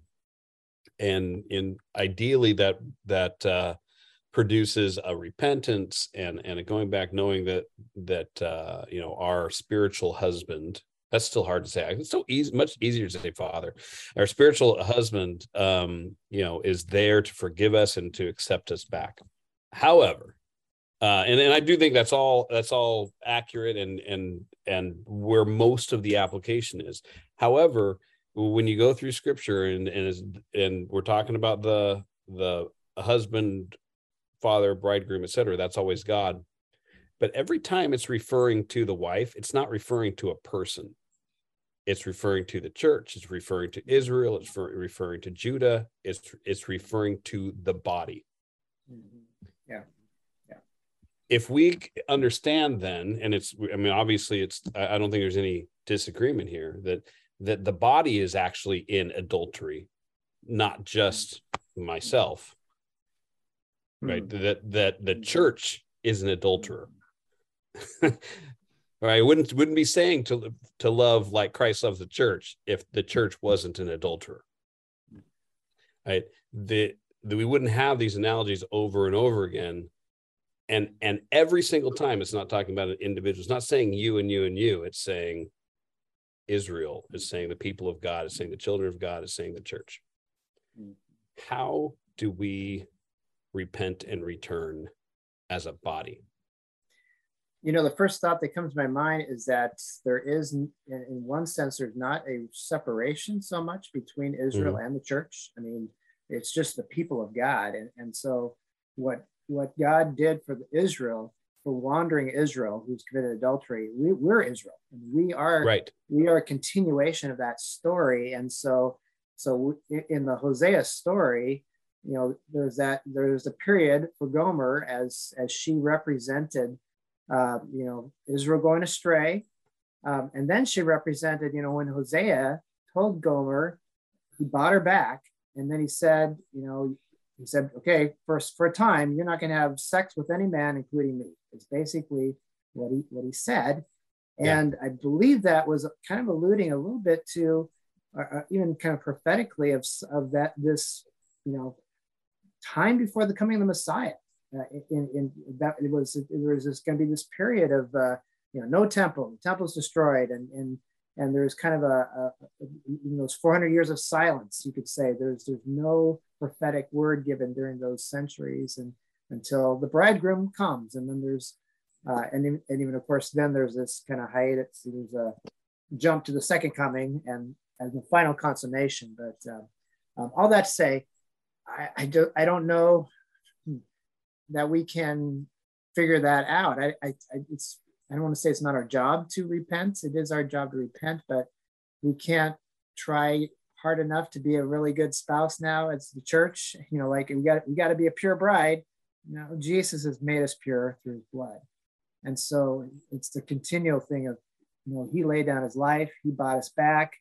and in ideally that that uh, produces a repentance and and a going back, knowing that that uh, you know our spiritual husband that's still hard to say. It's so easy, much easier to say father. Our spiritual husband, um, you know, is there to forgive us and to accept us back. However, uh, and and I do think that's all that's all accurate and and and where most of the application is. However, when you go through Scripture and and and we're talking about the the husband, father, bridegroom, etc., that's always God. But every time it's referring to the wife, it's not referring to a person it's referring to the church it's referring to israel it's referring to judah it's it's referring to the body Mhm. Yeah. Yeah. if we understand then and it's i mean obviously it's i don't think there's any disagreement here that that the body is actually in adultery not just myself right Mhm. that that the church is an adulterer [LAUGHS] right I wouldn't wouldn't be saying to to love like christ loves the church if the church wasn't an adulterer. Right? The, the we wouldn't have these analogies over and over again. And and every single time it's not talking about an individual. It's not saying you and you and you. It's saying israel it's saying the people of god. It's saying the children of god. It's saying the church. How do we repent and return as a body you know the first thought that comes to my mind is that there is in, in one sense there's not a separation so much between hmm. israel and the church. I mean it's just the people of god. And, and so what what god did for the israel for wandering israel who's committed adultery we, we're israel. And we are right. we are a continuation of that story. And so so in the hosea story you know there's that there's a period for gomer as as she represented uh, you know israel going astray. Um, and then she represented you know when hosea told gomer he bought her back. And then he said you know he said okay for, for a time you're not going to have sex with any man including me it's basically what he what he said. Yeah. and i believe that was kind of alluding a little bit to uh, uh, even kind of prophetically of, of that this you know time before the coming of the messiah uh, in, in that it was there was going to be this period of uh, you know no temple the temple's destroyed and and and there's kind of a, a, in those 400 years of silence you could say there's there's no prophetic word given during those centuries and until the bridegroom comes and then there's uh, and, even- and even of course then there's this kind of hiatus there's a jump to the second coming and and the final consummation but um, um, all that to say I, I don't I don't know that we can figure that out. I, I, I it's I don't want to say it's not our job to repent. It is our job to repent, but we can't try hard enough to be a really good spouse now as the church. You know, like we got we got to be a pure bride. No, Jesus has made us pure through his blood. And so it's the continual thing of, you know, he laid down his life, he bought us back,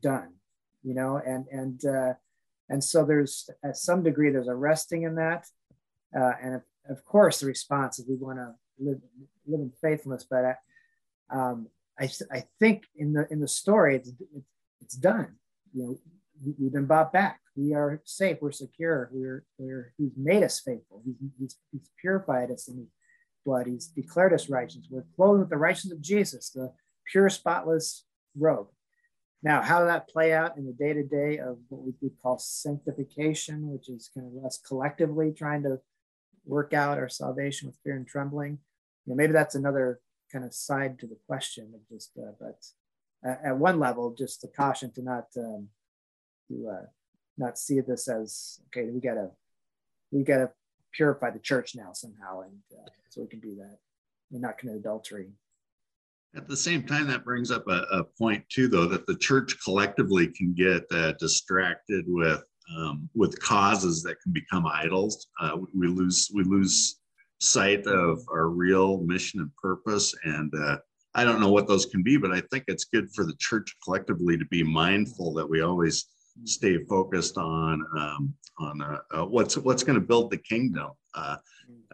done, you know, and, and, uh, and so there's at some degree, there's a resting in that. Uh, and of, of course, the response is we want to live, live in faithfulness, but I, um, I, I think in the, in the story, it's, it's, it's done. You know, we- we've been bought back. We are safe. We're secure. We're, we're, he's made us faithful. He's, he's, he's purified us in his blood. He's declared us righteous. We're clothed with the righteousness of Jesus, the pure, spotless robe. Now, how did that play out in the day to day of what we would call sanctification, which is kind of us collectively trying to work out our salvation with fear and trembling? You know, maybe that's another kind of side to the question of just, uh, but at, at one level, just a caution to not um, to uh, not see this as okay. We gotta we gotta purify the church now somehow, and uh, so we can do that and not commit adultery. At the same time, that brings up a, a point too, though, that the church collectively can get uh, distracted with um, with causes that can become idols. Uh, we, lose we lose sight of our real mission and purpose, and uh, I don't know what those can be, but I think it's good for the church collectively to be mindful that we always stay focused on um, on uh, uh, what's what's going to build the kingdom. Uh,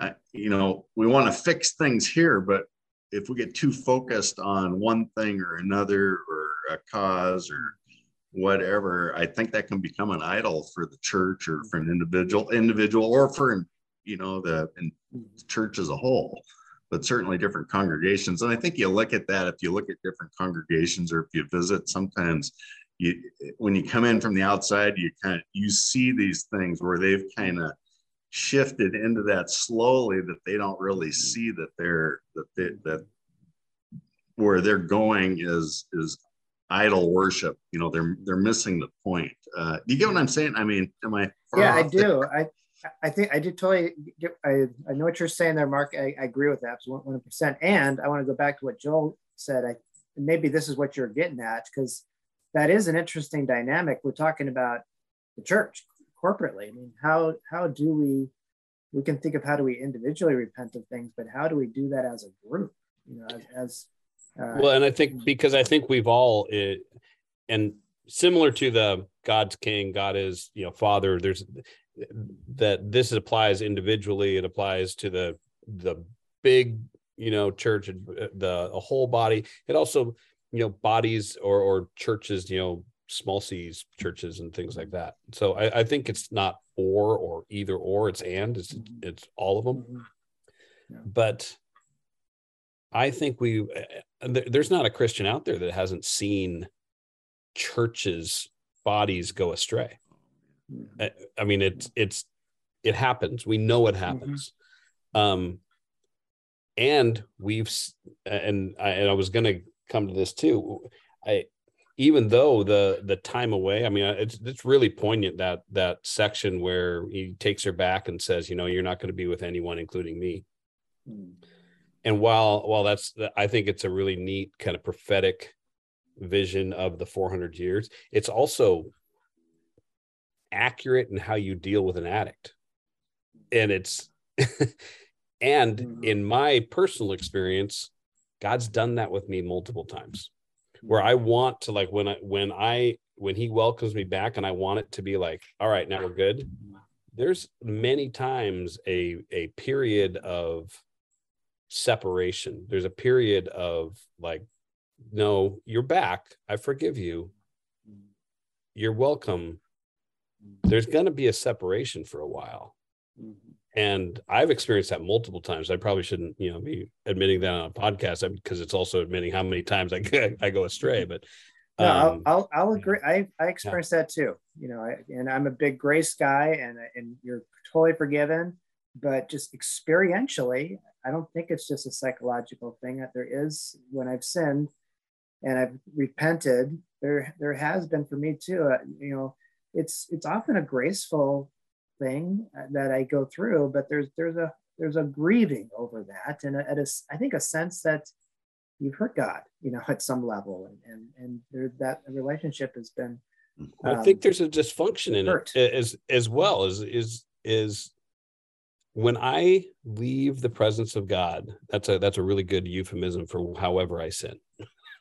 I, you know, we want to fix things here, but if we get too focused on one thing or another or a cause or whatever, I think that can become an idol for the church or mm-hmm. for an individual, individual, or for you know the, in the church as a whole. But certainly different congregations, and I think you look at that if you look at different congregations or if you visit, sometimes you when you come in from the outside, you kind of you see these things where they've mm-hmm. kind of shifted into that slowly that they don't really see that they're that they, that where they're going is is idol worship you know they're they're missing the point uh do you get what i'm saying i mean am i Yeah, I do. I I think I did totally get. I, I know what you're saying there, Mark. I, I agree with that one hundred percent. And I want to go back to what Joel said. I maybe this is what you're getting at because that is an interesting dynamic. We're talking about the church corporately. I mean, how how do we we can think of how do we individually repent of things, but how do we do that as a group? You know, as, as uh, well, and I think because I think we've all it, and similar to the God's King, God is you know Father. There's that this applies individually. It applies to the the big you know church, uh, the a whole body. It also you know bodies or or churches you know small c's churches and things like that so i, I think it's not or or either or it's and it's mm-hmm. it's all of them mm-hmm. yeah. but i think we uh, there's not a christian out there that hasn't seen churches bodies go astray mm-hmm. I, I, mean it's it's it happens we know it happens mm-hmm. um and we've and I, and I was going to come to this too i even though the the time away i mean it's it's really poignant that that section where he takes her back and says you know you're not going to be with anyone including me mm. And while while that's i think it's a really neat kind of prophetic vision of the 400 years it's also accurate in how you deal with an addict and it's [LAUGHS] and mm. in my personal experience god's done that with me multiple times where I want to like when I when I when he welcomes me back and I want it to be like, all right, now we're good. There's many times a a period of separation. There's a period of like, no, you're back. I forgive you. You're welcome. There's gonna be a separation for a while. Mm-hmm and i've experienced that multiple times i probably shouldn't you know be admitting that on a podcast because it's also admitting how many times i, [LAUGHS] I go astray [LAUGHS] but no, um, I'll, I'll, I'll agree. I, I experienced yeah. that too, you know, I, and I'm a big grace guy and, and you're totally forgiven, but just experientially, I don't think it's just a psychological thing that there is when I've sinned and I've repented, there, there has been for me too, uh, you know, it's, it's often a graceful thing uh, that I go through, but there's there's a there's a grieving over that, and at a, I think a sense that you've hurt God, you know, [LAUGHS] at some level, and and and there, that relationship has been. Um, I think there's a dysfunction in hurt. it as as well as is is when I leave the presence of God. That's a that's a really good euphemism for however I sin.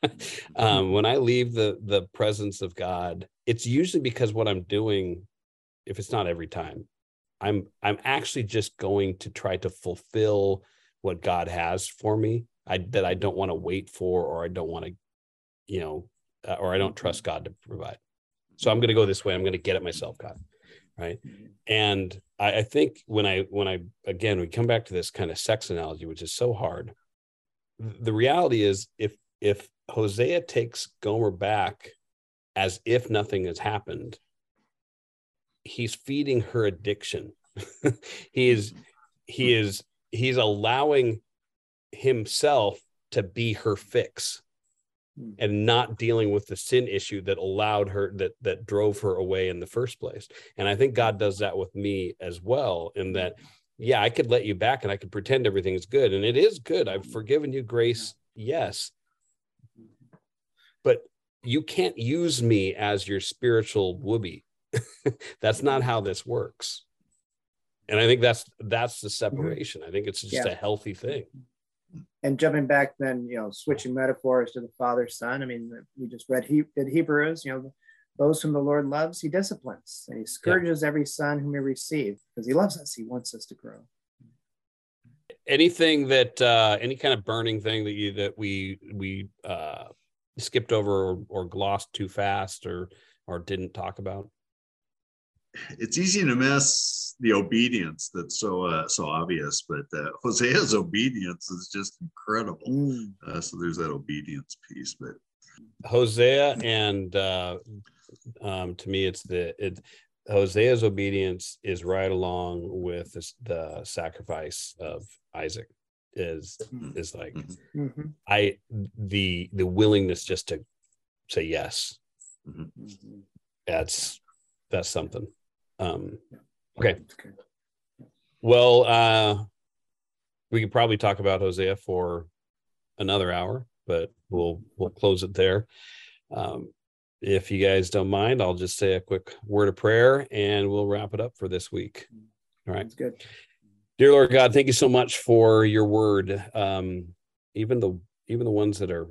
[LAUGHS] um, when I leave the the presence of God, it's usually because what I'm doing if it's not every time i'm i'm actually just going to try to fulfill what god has for me i that i don't want to wait for or i don't want to you know uh, or i don't mm-hmm. trust god to provide so i'm going to go this way i'm going to get it myself god right mm-hmm. and I, I think when i when i again we come back to this kind of sex analogy which is so hard the reality is if if hosea takes gomer back as if nothing has happened he's feeding her addiction. [LAUGHS] he is he is he's allowing himself to be her fix hmm. and not dealing with the sin issue that allowed her that that drove her away in the first place. And i think god does that with me as well in that yeah i could let you back and i could pretend everything's good and it is good. I've forgiven you grace yes. But you can't use me as your spiritual whoopee. [LAUGHS] That's not how this works. And i think that's that's the mm-hmm. separation. I think it's just yeah. a healthy thing and jumping back then you know switching metaphors to the father son i mean we just read he did hebrews you know those whom the lord loves he disciplines and he scourges yeah. every son whom he receives because he loves us he wants us to grow anything that uh any kind of burning thing that you that we we uh skipped over or, or glossed too fast or or didn't talk about it's easy to miss the obedience that's so uh, so obvious, but uh, Hosea's [LAUGHS] obedience is just incredible. Mm. Uh, so there's that obedience piece, but Hosea and uh, um, to me, it's the it. Hosea's obedience is right along with this, the sacrifice of Isaac. Is mm-hmm. is like mm-hmm. mm-hmm. I the the willingness just to say yes. Mm-hmm. mm-hmm. That's that's something. Um, okay. Well, uh, we could probably talk about Hosea for another hour, but we'll we'll close it there. Um, if you guys don't mind, I'll just say a quick word of prayer and we'll wrap it up for this week. All right. That's good. Dear Lord God, thank you so much for your word. Um, even the even the ones that are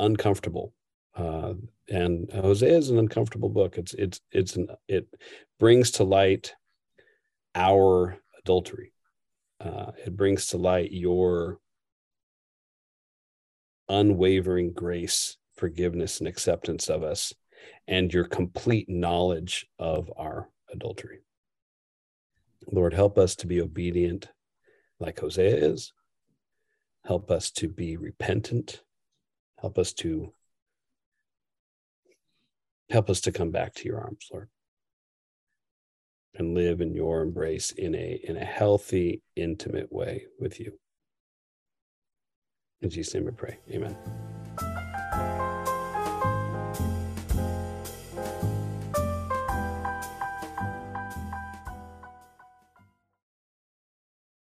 uncomfortable. Uh, and Hosea is an uncomfortable book. It's it's it's an it brings to light our adultery. Uh, it brings to light your unwavering grace, forgiveness, and acceptance of us, and your complete knowledge of our adultery. Lord, help us to be obedient like Hosea is. Help us to be repentant. Help us to help us to come back to your arms, Lord. And live in your embrace in a in a healthy, intimate way with you. In Jesus' name we pray. Amen.